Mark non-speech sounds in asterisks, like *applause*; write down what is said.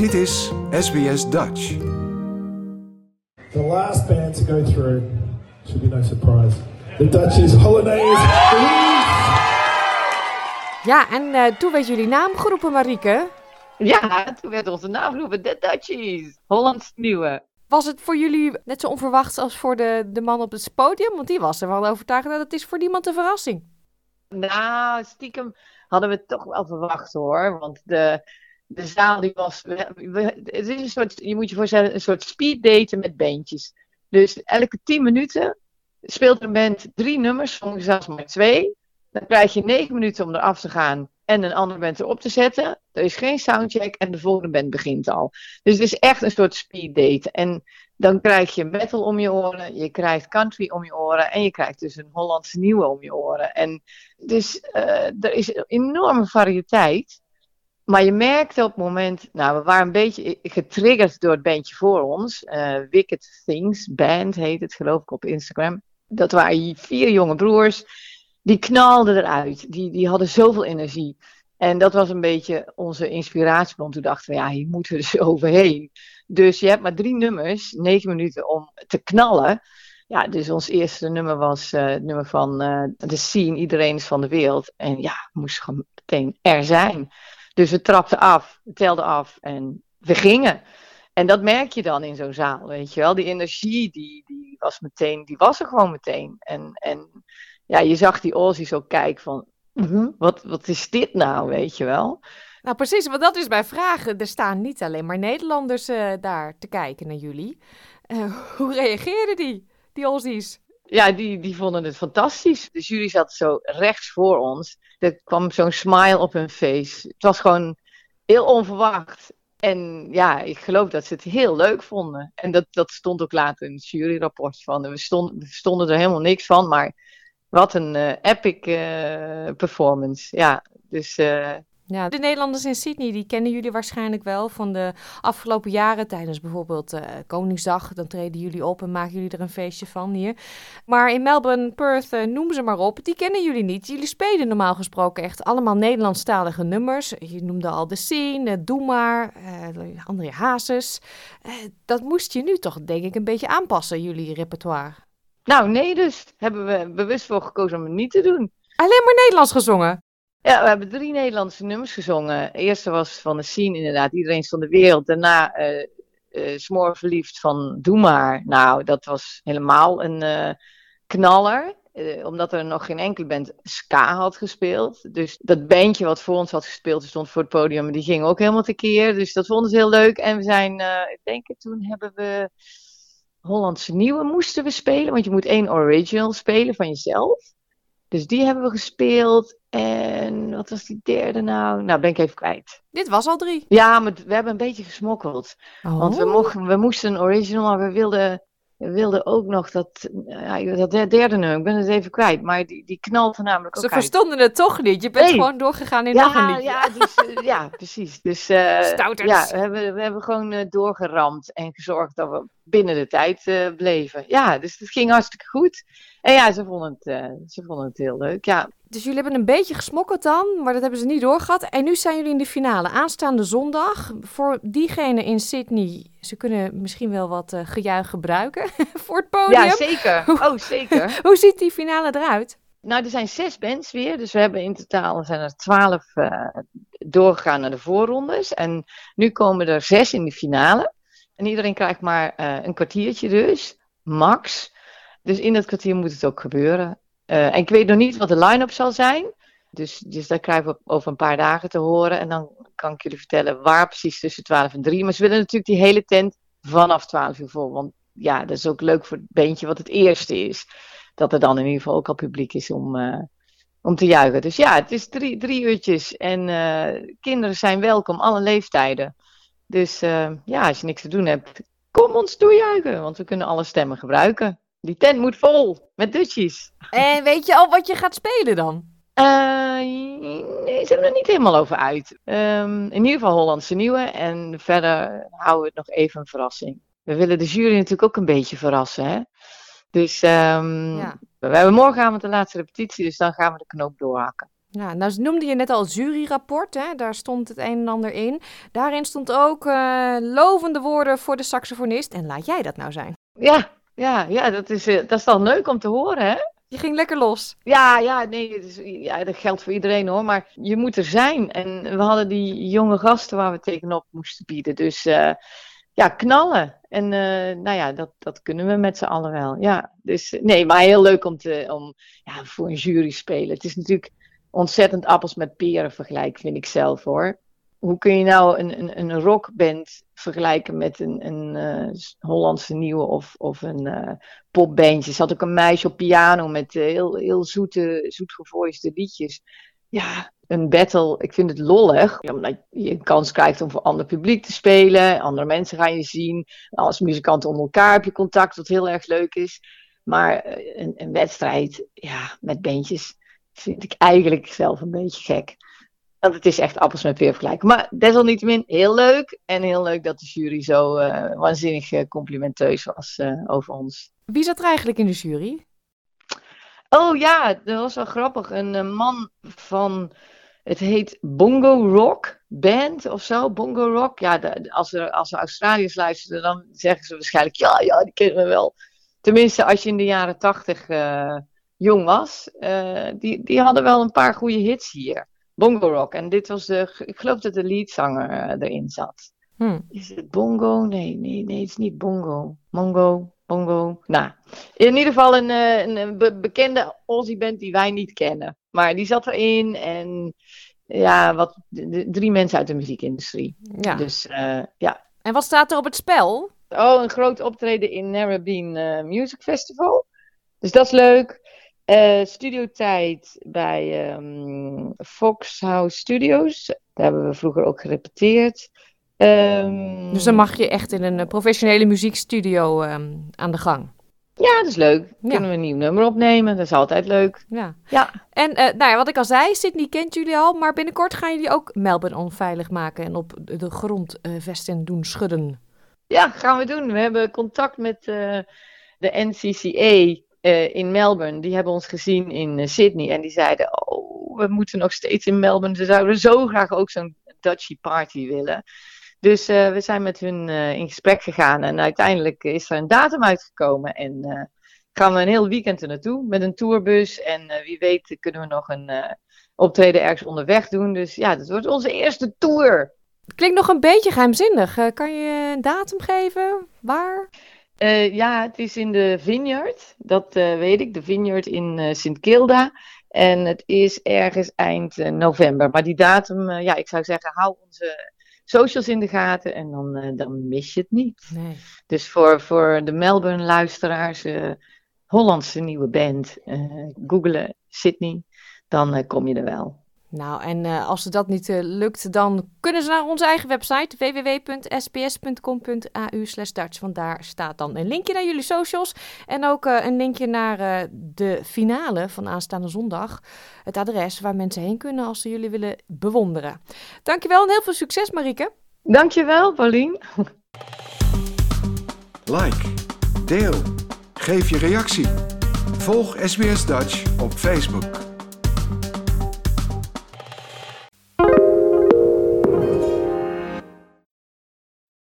Dit is SBS Dutch. The last band to go through should be no surprise. The Dutchies Holidays. Ja, en eh, toen werd jullie naam geroepen, Marieke. Ja, toen werd onze naam geroepen, de Dutchies. Hollands Nieuwe. Was het voor jullie net zo onverwachts als voor de, de man op het podium? Want die was er wel overtuigd dat het is voor niemand een verrassing. Nou, stiekem hadden we het toch wel verwacht hoor. Want de, de zaal die was. het is een soort, je moet je voorstellen, een soort speeddaten met beentjes. Dus elke tien minuten speelt een band drie nummers, soms zelfs maar twee. Dan krijg je negen minuten om eraf te gaan en een andere band erop te zetten. Er is geen soundcheck en de volgende band begint al. Dus het is echt een soort speeddate. En dan krijg je metal om je oren, je krijgt country om je oren en je krijgt dus een Hollandse nieuwe om je oren. En dus uh, er is een enorme variëteit. Maar je merkte op het moment, nou we waren een beetje getriggerd door het bandje voor ons. Uh, Wicked Things Band heet het geloof ik op Instagram. Dat waren vier jonge broers die knalden eruit. Die, die hadden zoveel energie. En dat was een beetje onze inspiratiebron. Toen dachten we, ja, hier moeten we dus *laughs* overheen. Dus je hebt maar drie nummers, negen minuten om te knallen. Ja, dus ons eerste nummer was uh, het nummer van uh, The Scene, Iedereen is van de wereld. En ja, moest gewoon meteen er zijn. Dus we trapten af, telden af en we gingen. En dat merk je dan in zo'n zaal, weet je wel. Die energie, die, die was meteen, die was er gewoon meteen. En, en ja, je zag die Aussies ook kijken van, wat, wat is dit nou, weet je wel. Nou, precies, want dat is bij vragen. Er staan niet alleen maar Nederlanders uh, daar te kijken naar jullie. Uh, hoe reageerden die, die Aussies? Ja, die, die vonden het fantastisch. De jury zat zo rechts voor ons. Er kwam zo'n smile op hun face. Het was gewoon heel onverwacht. En ja, ik geloof dat ze het heel leuk vonden. En dat, dat stond ook later in het juryrapport van. We stonden, er helemaal niks van, maar wat een uh, epic uh, performance. Ja, dus. Uh... Ja, de Nederlanders in Sydney, die kennen jullie waarschijnlijk wel van de afgelopen jaren. Tijdens bijvoorbeeld Koningsdag, dan treden jullie op en maken jullie er een feestje van hier. Maar in Melbourne, Perth, noem ze maar op, die kennen jullie niet. Jullie spelen normaal gesproken echt allemaal Nederlandstalige nummers. Je noemde al De Scene, Doe Maar, André Hazes. dat moest je nu toch, denk ik, een beetje aanpassen, jullie repertoire. Nou, nee, dus hebben we bewust voor gekozen om het niet te doen. Alleen maar Nederlands gezongen? Ja, we hebben drie Nederlandse nummers gezongen. De eerste was van de scene inderdaad, Iedereen van de wereld. Daarna uh, uh, Smoor verliefd van Doe maar. Nou, dat was helemaal een uh, knaller. omdat er nog geen enkele band ska had gespeeld. Dus dat bandje wat voor ons had gespeeld, stond voor het podium. Die ging ook helemaal tekeer. Dus dat vonden ze heel leuk. En we zijn, ik denk toen hebben we Hollandse Nieuwe moesten we spelen. Want je moet één original spelen van jezelf. Dus die hebben we gespeeld. En wat was die derde nou? Nou, ben ik even kwijt. Dit was al drie. Ja, maar we hebben een beetje gesmokkeld. Oh. Want we, mochten, we moesten een original, maar we wilden, we wilden ook nog dat, ja, dat derde nummer. Ik ben het even kwijt. Maar die, die knalde namelijk ook Ze verstonden het toch niet. Je bent Nee. gewoon doorgegaan in ja, nog een liedje. ja, dus, eh, ja, *laughs* precies. Dus eh, Stouters. ja, we hebben, we hebben gewoon eh, doorgeramd en gezorgd dat we binnen de tijd bleven. Ja, dus het ging hartstikke goed. En ja, ze vonden het, eh, ze vonden het heel leuk. Ja, Dus jullie hebben een beetje gesmokkeld dan, maar dat hebben ze niet doorgehad. En nu zijn jullie in de finale. Aanstaande zondag. Voor diegenen in Sydney, ze kunnen misschien wel wat eh, gejuich gebruiken *laughs* voor het podium. ja zeker. *laughs* Oh, zeker. *laughs* Hoe ziet die finale eruit? Nou, er zijn zes bands weer. Dus we hebben in totaal zijn er twaalf eh, doorgegaan naar de voorrondes. En nu komen er zes in de finale. En iedereen krijgt maar een kwartiertje dus, max. Dus in dat kwartier moet het ook gebeuren. Eh, en ik weet nog niet wat de line-up zal zijn. Dus, dus dat krijgen we over een paar dagen te horen. En dan kan ik jullie vertellen waar precies tussen 12 en 3. Maar ze willen natuurlijk die hele tent vanaf 12 uur vol. Want ja, dat is ook leuk voor het beentje wat het eerste is. Dat er dan in ieder geval ook al publiek is om, eh, om te juichen. Dus ja, het is drie, drie uurtjes. En eh, kinderen zijn welkom, alle leeftijden. Dus ja, als je niks te doen hebt, kom ons toejuichen. Want we kunnen alle stemmen gebruiken. Die tent moet vol met dutjes. En weet je al wat je gaat spelen dan? Eh, nee, ze hebben er niet helemaal over uit. Ehm, in ieder geval Hollandse Nieuwe. En verder houden we het nog even een verrassing. We willen de jury natuurlijk ook een beetje verrassen. Hè? Dus ehm, Ja. we hebben morgenavond de laatste repetitie. Dus dan gaan we de knoop doorhakken. Ja, nou noemde je net al het juryrapport, hè? daar stond het een en ander in. Daarin stond ook uh, lovende woorden voor de saxofonist. En laat jij dat nou zijn? Ja, ja, ja dat, is, uh, dat is dan leuk om te horen, hè? Je ging lekker los. Ja, ja, nee, is, ja, dat geldt voor iedereen hoor. Maar je moet er zijn. En we hadden die jonge gasten waar we tegenop moesten bieden. Dus uh, ja, knallen. En uh, nou ja, dat, dat kunnen we met z'n allen wel. Ja, dus nee, maar heel leuk om, te, om ja, voor een jury spelen. Het is natuurlijk ontzettend appels met peren vergelijk, vind ik zelf hoor. Hoe kun je nou een, een, een rockband vergelijken met een, een uh, Hollandse nieuwe of, of een uh, popbandje? Er zat ook een meisje op piano met uh, heel, heel zoete, zoetgevoiste liedjes. Ja, een battle, ik vind het lollig. Omdat je een kans krijgt om voor ander publiek te spelen. Andere mensen gaan je zien. Als muzikanten onder elkaar heb je contact, wat heel erg leuk is. Maar een, een wedstrijd ja, met bandjes vind ik eigenlijk zelf een beetje gek. Want het is echt appels met peer vergelijken. Maar desalniettemin heel leuk. En heel leuk dat de jury zo uh, waanzinnig uh, complimenteus was uh, over ons. Wie zat er eigenlijk in de jury? Oh ja, dat was wel grappig. Een man van, het heet Bongo Rock Band of zo. Bongo Rock. Ja, de, als, er, als er Australiërs luisteren, dan zeggen ze waarschijnlijk, ja, ja, die kennen we wel. Tenminste, als je in de jaren tachtig jong was. die, die hadden wel een paar goede hits hier. Bongo Rock. En dit was de, ik geloof dat de leadzanger uh, erin zat. Hmm. Is het Bongo? Nee, nee, nee, het is niet Bongo. Mongo, Bongo. Nou, in ieder geval een, een, een be bekende Aussie band die wij niet kennen. Maar die zat erin en ja, wat, drie mensen uit de muziekindustrie. Ja. Dus uh, ja. En wat staat er op het spel? Oh, een groot optreden in Narrabeen uh, Music Festival. Dus dat is leuk. Uh, studiotijd bij um, Fox House Studios. Daar hebben we vroeger ook gerepeteerd. Um, dus dan mag je echt in een professionele muziekstudio um, aan de gang. Ja, dat is leuk. Ja. Kunnen we een nieuw nummer opnemen. Dat is altijd leuk. Ja. ja. En uh, nou ja, wat ik al zei, Sydney kent jullie al. Maar binnenkort gaan jullie ook Melbourne onveilig maken. En op de grond uh, vesten doen schudden. Ja, gaan we doen. We hebben contact met uh, de NCCA. Uh, in Melbourne, die hebben ons gezien in uh, Sydney en die zeiden, oh, we moeten nog steeds in Melbourne, ze zouden zo graag ook zo'n Dutchy party willen. Dus uh, we zijn met hun in gesprek gegaan en uiteindelijk is er een datum uitgekomen en gaan we een heel weekend er naartoe met een tourbus en wie weet kunnen we nog een optreden ergens onderweg doen. Dus ja, dat wordt onze eerste tour. Klinkt nog een beetje geheimzinnig. kan je een datum geven? Waar? Uh, ja, het is in de Vineyard. Dat uh, weet ik. De Vineyard in uh, Sint Kilda. En het is ergens eind november. Maar die datum, ja, ik zou zeggen, hou onze socials in de gaten. En dan, dan mis je het niet. Nee. Dus voor, voor de Melbourne-luisteraars, Hollandse nieuwe band, googelen Sydney, dan kom je er wel. Nou, en uh, als het dat niet uh, lukt, dan kunnen ze naar onze eigen website www.sbs.com.au Dutch. Want daar staat dan een linkje naar jullie socials en ook uh, een linkje naar de finale van aanstaande zondag. Het adres waar mensen heen kunnen als ze jullie willen bewonderen. Dankjewel en heel veel succes, Marieke. Dankjewel, Paulien. Like, deel, geef je reactie. Volg SBS Dutch op Facebook.